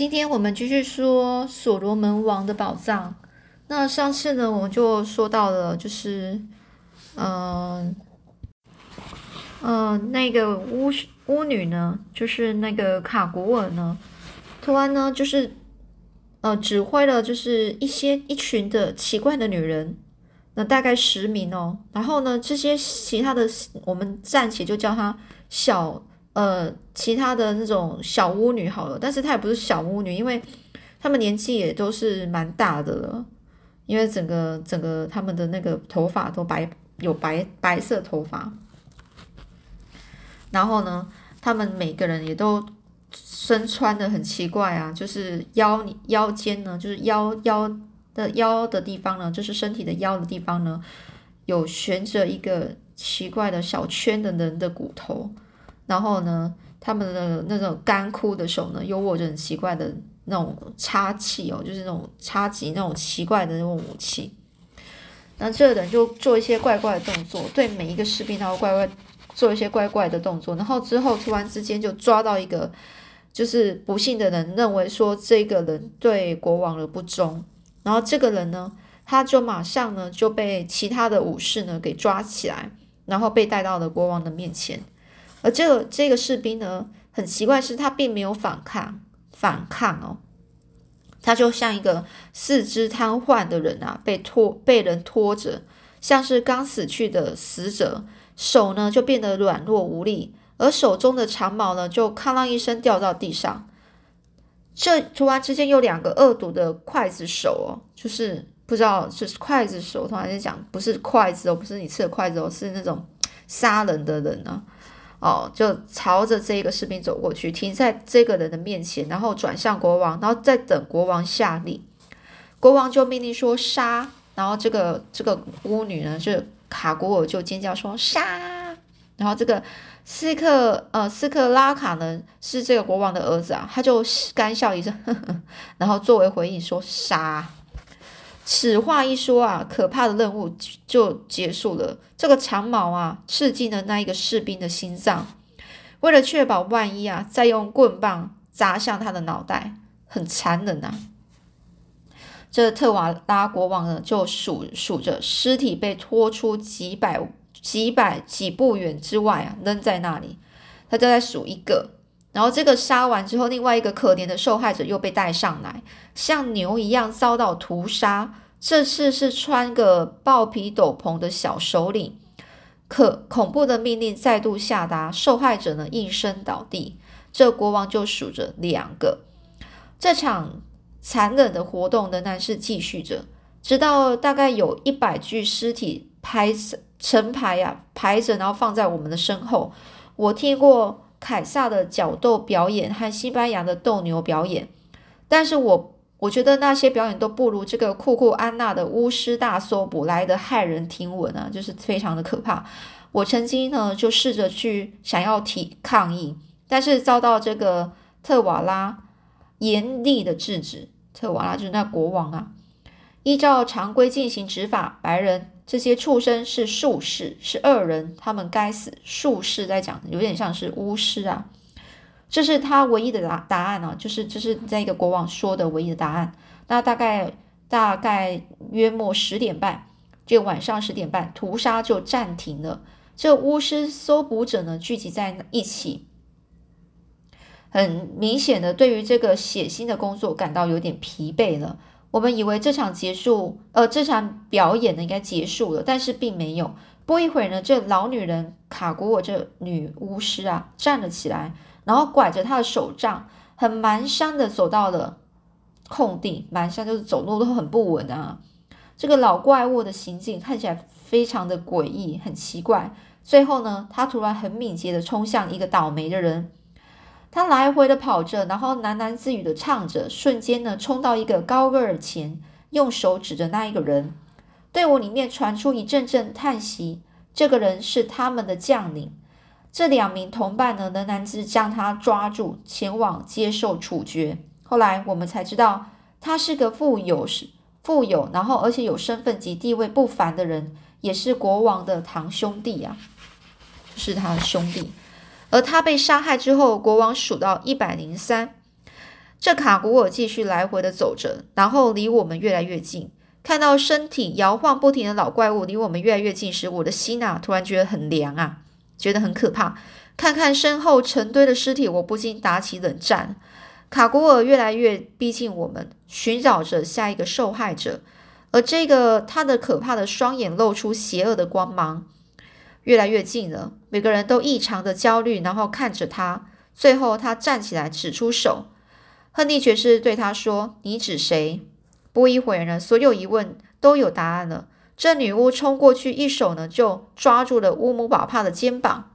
今天我们继续说所罗门王的宝藏。那上次呢，我们就说到了，就是，嗯、嗯、那个巫巫女呢，就是那个卡古尔呢，突然呢，就是呃，指挥了就是一些一群的奇怪的女人，那大概十名哦。然后呢，这些其他的我们暂且就叫她小呃其他的那种小巫女好了，但是她也不是小巫女，因为她们年纪也都是蛮大的了，因为整个整个她们的那个头发都白有白白色头发，然后呢，她们每个人也都身穿的很奇怪啊，就是腰腰间呢，就是腰腰的腰的地方呢，就是身体的腰的地方呢，有悬着一个奇怪的小圈的人的骨头，然后呢，他们的那种干枯的手呢，又握着很奇怪的那种叉器哦，就是那种叉戟那种奇怪的那种武器。那这个人就做一些怪怪的动作，对每一个士兵然后怪怪做一些怪怪的动作，然后之后突然之间就抓到一个就是不幸的人，认为说这个人对国王的不忠，然后这个人呢，他就马上呢就被其他的武士呢给抓起来，然后被带到了国王的面前。而这个这个士兵呢，很奇怪是他并没有反抗，反抗哦，他就像一个四肢瘫痪的人啊，被拖被人拖着，像是刚死去的死者，手呢就变得软弱无力，而手中的长矛呢就哐啷一声掉到地上。这突然之间有两个恶毒的刽子手哦，就是不知道是刽子手，突然间讲不是筷子哦，不是你吃的筷子哦，是那种杀人的人啊。哦，就朝着这个士兵走过去，停在这个人的面前，然后转向国王，然后再等国王下令。国王就命令说杀，然后这个这个巫女呢，就卡古尔就尖叫说杀，然后这个斯克呃斯克拉卡呢是这个国王的儿子啊，他就干笑一声，呵 呵然后作为回应说杀。此话一说啊，可怕的任务就结束了。这个长矛啊，刺进了那一个士兵的心脏。为了确保万一啊，再用棍棒砸向他的脑袋，很残忍啊。这特瓦拉国王呢，就数数着尸体被拖出几百、几百、几步远之外啊，扔在那里。他就在数一个，然后这个杀完之后，另外一个可怜的受害者又被带上来，像牛一样遭到屠杀。这次是穿个豹皮斗篷的小首领，可恐怖的命令再度下达，受害者呢应声倒地。这国王就数着两个。这场残忍的活动仍然是继续着，直到大概有一百具尸体排成排呀、排着，然后放在我们的身后。我听过凯撒的角斗表演和西班牙的斗牛表演，但是我我觉得那些表演都不如这个库库安娜的巫师大搜捕来的骇人听闻啊，就是非常的可怕。我曾经呢就试着去想要提抗议，但是遭到这个特瓦拉严厉的制止。特瓦拉就是那国王啊，依照常规进行执法，白人这些畜生是术士，是恶人，他们该死。术士在讲，有点像是巫师啊。这是他唯一的答答案啊，就是这是在一个国王说的唯一的答案。那大概大概约莫十点半，这晚上十点半，屠杀就暂停了。这巫师搜捕者呢聚集在一起，很明显的对于这个血腥的工作感到有点疲惫了。我们以为这场结束，呃，这场表演呢应该结束了，但是并没有。不一会儿呢，这老女人卡古尔这女巫师啊站了起来，然后拐着她的手杖，很蹒跚的走到了空地。蹒跚就是走路都很不稳啊。这个老怪物的行径看起来非常的诡异，很奇怪。最后呢，他突然很敏捷的冲向一个倒霉的人，他来回的跑着，然后喃喃自语的唱着，瞬间呢冲到一个高个儿前，用手指着那一个人。队伍里面传出一阵阵叹息。这个人是他们的将领。这两名同伴呢，仍然是将他抓住，前往接受处决。后来我们才知道，他是个富有、富有，然后而且有身份及地位不凡的人，也是国王的堂兄弟啊，是他的兄弟。而他被杀害之后，国王数到一百零三。这卡古尔继续来回的走着，然后离我们越来越近。看到身体摇晃不停的老怪物离我们越来越近时，我的心啊，突然觉得很凉啊，觉得很可怕。看看身后成堆的尸体，我不禁打起冷战。卡古尔越来越逼近我们，寻找着下一个受害者。而这个他的可怕的双眼露出邪恶的光芒，越来越近了。每个人都异常的焦虑，然后看着他。最后，他站起来，指出手。亨利爵士对他说：“你指谁？”不一会儿呢，所有疑问都有答案了。这女巫冲过去，一手呢就抓住了乌姆宝帕的肩膀。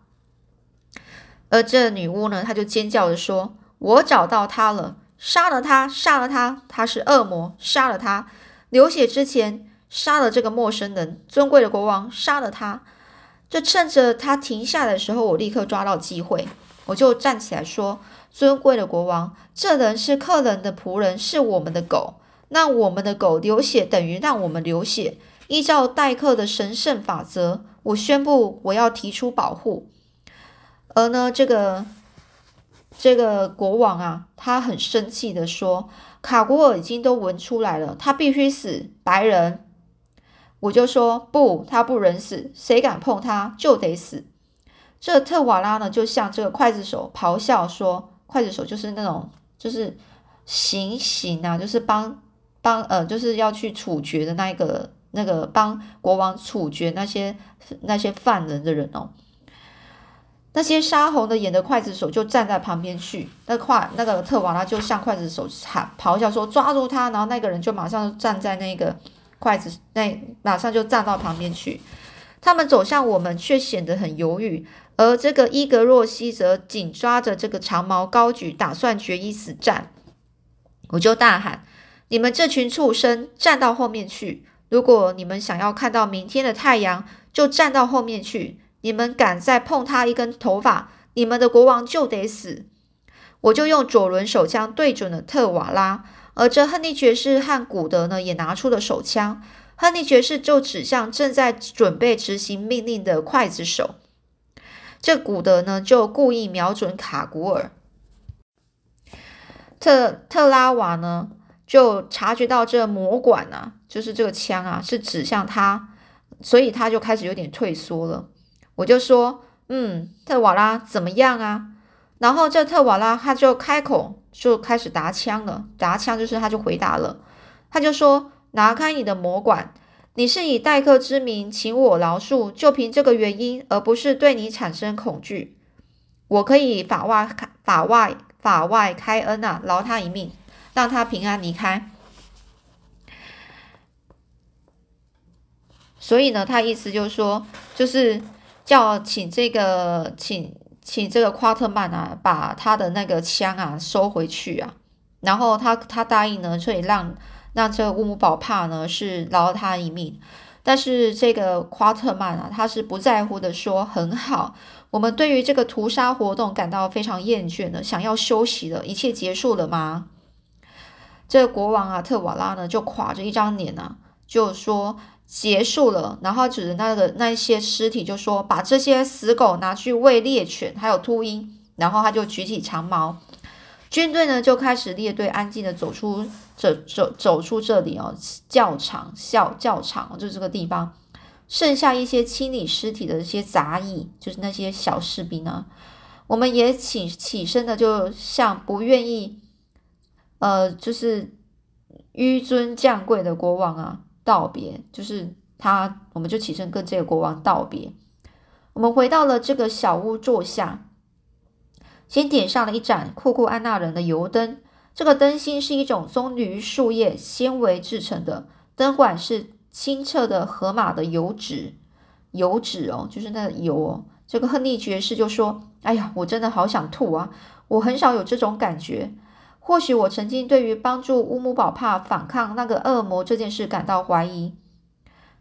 而这女巫呢，她就尖叫着说：“我找到他了，杀了他，杀了他！他是恶魔，杀了他！流血之前杀了这个陌生人，尊贵的国王，杀了他！”就趁着他停下的时候，我立刻抓到机会，我就站起来说。尊贵的国王，这人是客人的仆人，是我们的狗。那我们的狗流血等于让我们流血。依照待客的神圣法则，我宣布我要提出保护。而呢，这个这个国王啊，他很生气的说：“卡古尔已经都闻出来了，他必须死。”白人，我就说不，他不忍死，谁敢碰他就得死。这特瓦拉呢，就像这个刽子手咆哮说。刽子手就是那种，就是行刑啊，就是帮帮呃，就是要去处决的那一个那个帮国王处决那些那些犯人的人哦。那些杀红的眼的刽子手就站在旁边去，那快那个特瓦拉就向刽子手喊咆哮说抓住他，然后那个人就马上站在那个筷子那马上就站到旁边去。他们走向我们，却显得很犹豫。而这个伊格若西则紧抓着这个长矛高举，打算决一死战。我就大喊：“你们这群畜生，站到后面去！如果你们想要看到明天的太阳，就站到后面去！你们敢再碰他一根头发，你们的国王就得死！”我就用左轮手枪对准了特瓦拉，而这亨利爵士和古德呢，也拿出了手枪。亨利爵士就指向正在准备执行命令的刽子手。这古德呢，就故意瞄准卡古尔。特特拉瓦呢，就察觉到这魔管啊，就是这个枪啊，是指向他，所以他就开始有点退缩了。我就说：“嗯，特瓦拉怎么样啊？”然后这特瓦拉他就开口就开始答枪了，答枪就是他就回答了，他就说：“拿开你的魔管。”你是以待客之名请我饶恕，就凭这个原因，而不是对你产生恐惧。我可以法外开法外法外开恩啊，饶他一命，让他平安离开。所以呢，他意思就是说，就是叫请这个请请这个夸特曼啊，把他的那个枪啊收回去啊。然后他他答应呢，所以让。让这乌姆宝帕呢是饶他一命，但是这个夸特曼啊，他是不在乎的，说很好，我们对于这个屠杀活动感到非常厌倦了，想要休息了，一切结束了吗？这个国王啊，特瓦拉呢就垮着一张脸啊，就说结束了，然后指着那个那些尸体就说把这些死狗拿去喂猎犬，还有秃鹰，然后他就举起长矛。军队呢就开始列队，安静的走出这走走出这里哦，教场校教场就是这个地方，剩下一些清理尸体的一些杂役，就是那些小士兵呢，我们也起起身的，就向不愿意，呃，就是纡尊降贵的国王啊道别，就是他，我们就起身跟这个国王道别，我们回到了这个小屋坐下。先点上了一盏库库安纳人的油灯，这个灯芯是一种棕榈树叶纤维制成的，灯管是清澈的河马的油脂，油脂哦，就是那油哦。这个亨利爵士就说：“哎呀，我真的好想吐啊！我很少有这种感觉。或许我曾经对于帮助乌姆宝帕反抗那个恶魔这件事感到怀疑。”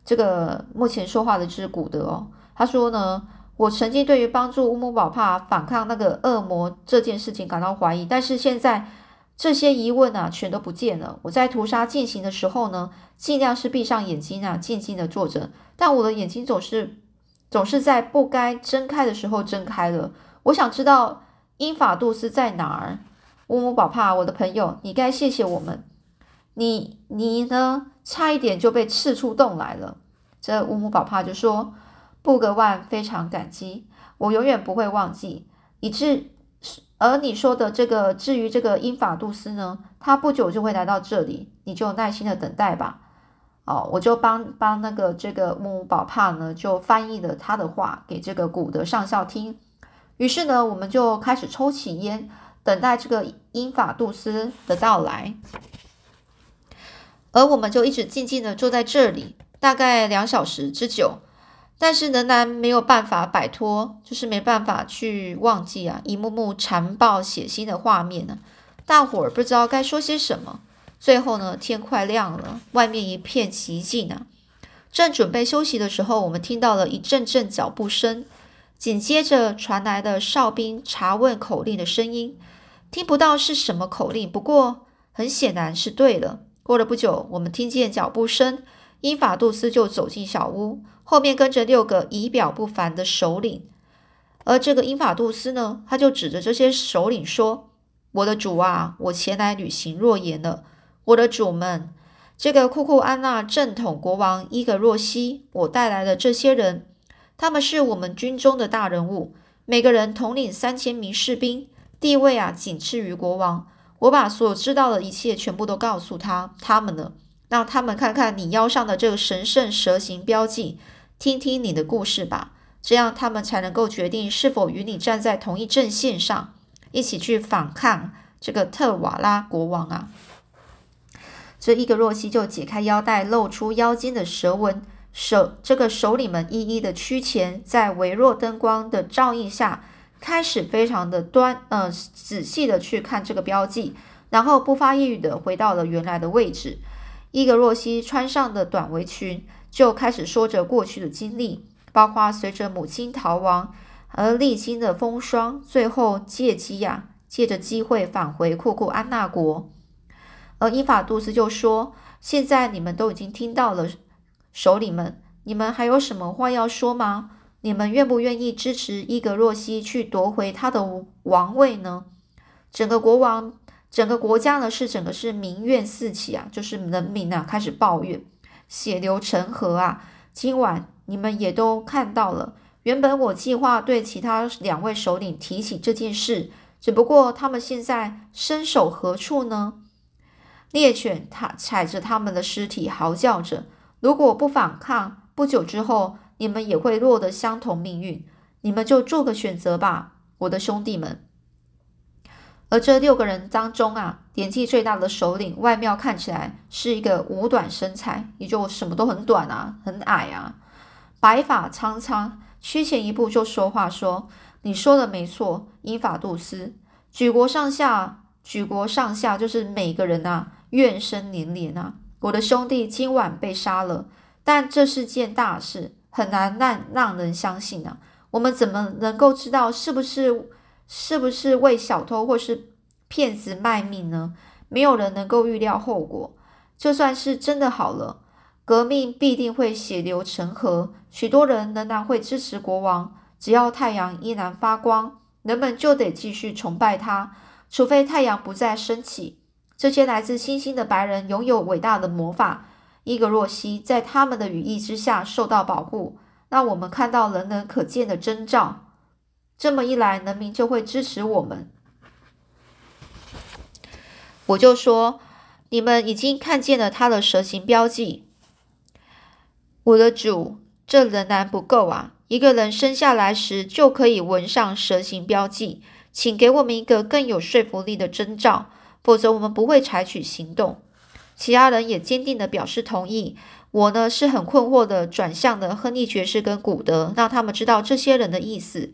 这个目前说话的就是古德哦，他说呢。我曾经对于帮助乌姆宝帕反抗那个恶魔这件事情感到怀疑，但是现在这些疑问啊全都不见了。我在屠杀进行的时候呢，尽量是闭上眼睛啊，静静的坐着，但我的眼睛总是总是在不该睁开的时候睁开了。我想知道英法杜斯在哪儿。乌姆宝帕，我的朋友，你该谢谢我们。你你呢，差一点就被刺出洞来了。”这乌姆宝帕就说：“布格万非常感激，我永远不会忘记。以致而你说的这个，至于这个英法杜斯呢，他不久就会来到这里，你就耐心的等待吧。”哦，我就帮帮那个这个乌姆宝帕呢，就翻译了他的话给这个古德上校听。于是呢，我们就开始抽起烟，等待这个英法杜斯的到来。而我们就一直静静的坐在这里，大概两小时之久，但是仍然没有办法摆脱，就是没办法去忘记啊一幕幕残暴血腥的画面呢。大伙儿不知道该说些什么。最后呢，天快亮了，外面一片寂静啊。正准备休息的时候，我们听到了一阵阵脚步声。紧接着传来的哨兵查问口令的声音，听不到是什么口令，不过很显然是对了。过了不久，我们听见脚步声，英法杜斯就走进小屋，后面跟着六个仪表不凡的首领。而这个英法杜斯呢，他就指着这些首领说：“我的主啊，我前来履行诺言了。我的主们，这个库库安娜正统国王伊格若西，我带来的这些人。”他们是我们军中的大人物，每个人统领三千名士兵，地位啊仅次于国王。我把所知道的一切全部都告诉他，他们呢，让他们看看你腰上的这个神圣蛇形标记，听听你的故事吧，这样他们才能够决定是否与你站在同一阵线上，一起去反抗这个特瓦拉国王啊。这伊格若西就解开腰带，露出腰间的蛇纹。首这个首领们一一的趋前，在微弱灯光的照映下，开始非常的端呃仔细的去看这个标记，然后不发一语的回到了原来的位置。伊格若西穿上的短围裙，就开始说着过去的经历，包括随着母亲逃亡而历经的风霜，最后借机呀，借着机会返回库库安纳国。而伊法杜斯就说：“现在你们都已经听到了。”首领们，你们还有什么话要说吗？你们愿不愿意支持伊格若西去夺回他的王位呢？整个国王，整个国家呢，是整个是民怨四起啊，就是人民啊开始抱怨，血流成河啊。今晚你们也都看到了，原本我计划对其他两位首领提起这件事，只不过他们现在身首何处呢？猎犬它踩着他们的尸体嚎叫着。如果不反抗，不久之后你们也会落得相同命运。你们就做个选择吧，我的兄弟们。而这六个人当中啊，年纪最大的首领外貌看起来是一个五短身材，也就什么都很短啊，很矮啊，白发苍苍，趋前一步就说话说：“你说的没错，英法杜斯，举国上下，举国上下就是每个人啊，怨声连连啊。”我的兄弟今晚被杀了，但这是件大事，很难让让人相信啊！我们怎么能够知道是不是是不是为小偷或是骗子卖命呢？没有人能够预料后果。就算是真的好了，革命必定会血流成河，许多人仍然会支持国王。只要太阳依然发光，人们就得继续崇拜他，除非太阳不再升起。这些来自星星的白人拥有伟大的魔法，伊格若西在他们的羽翼之下受到保护，让我们看到人人可见的征兆。这么一来，人民就会支持我们。我就说，你们已经看见了他的蛇形标记。我的主，这仍然不够啊！一个人生下来时就可以纹上蛇形标记，请给我们一个更有说服力的征兆。否则，我们不会采取行动。其他人也坚定地表示同意。我呢是很困惑的，转向了亨利爵士跟古德，让他们知道这些人的意思。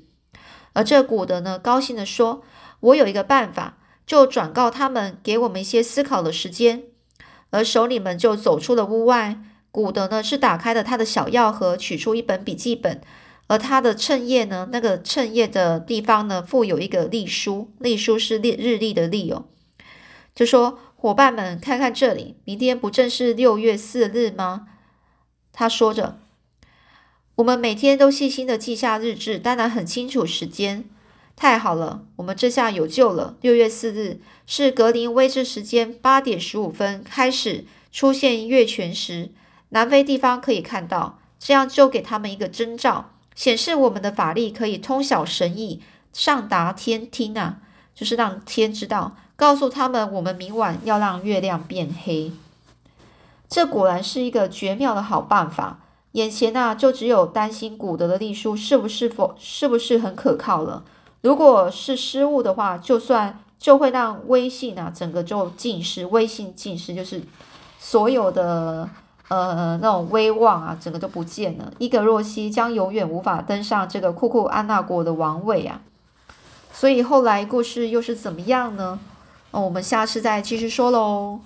而这古德呢，高兴地说：“我有一个办法，就转告他们，给我们一些思考的时间。”而首领们就走出了屋外。古德呢是打开了他的小药盒，取出一本笔记本，而他的衬页呢，那个衬页的地方呢，附有一个历书，历书是历日历的历哦。就说伙伴们，看看这里，明天不正是六月四日吗？他说着，我们每天都细心的记下日志，当然很清楚时间。太好了，我们这下有救了。六月四日是格林威治时间八点十五分开始出现月全食，南非地方可以看到，这样就给他们一个征兆，显示我们的法力可以通晓神意，上达天听啊，就是让天知道，告诉他们我们明晚要让月亮变黑。这果然是一个绝妙的好办法。眼前啊，就只有担心古德的历书是不是否是不是很可靠了。如果是失误的话，就算就会让微信啊整个就尽失，微信尽失就是所有的呃那种威望啊，整个都不见了。伊格若西将永远无法登上这个库库安娜国的王位啊。所以后来故事又是怎么样呢？那，我们下次再继续说喽。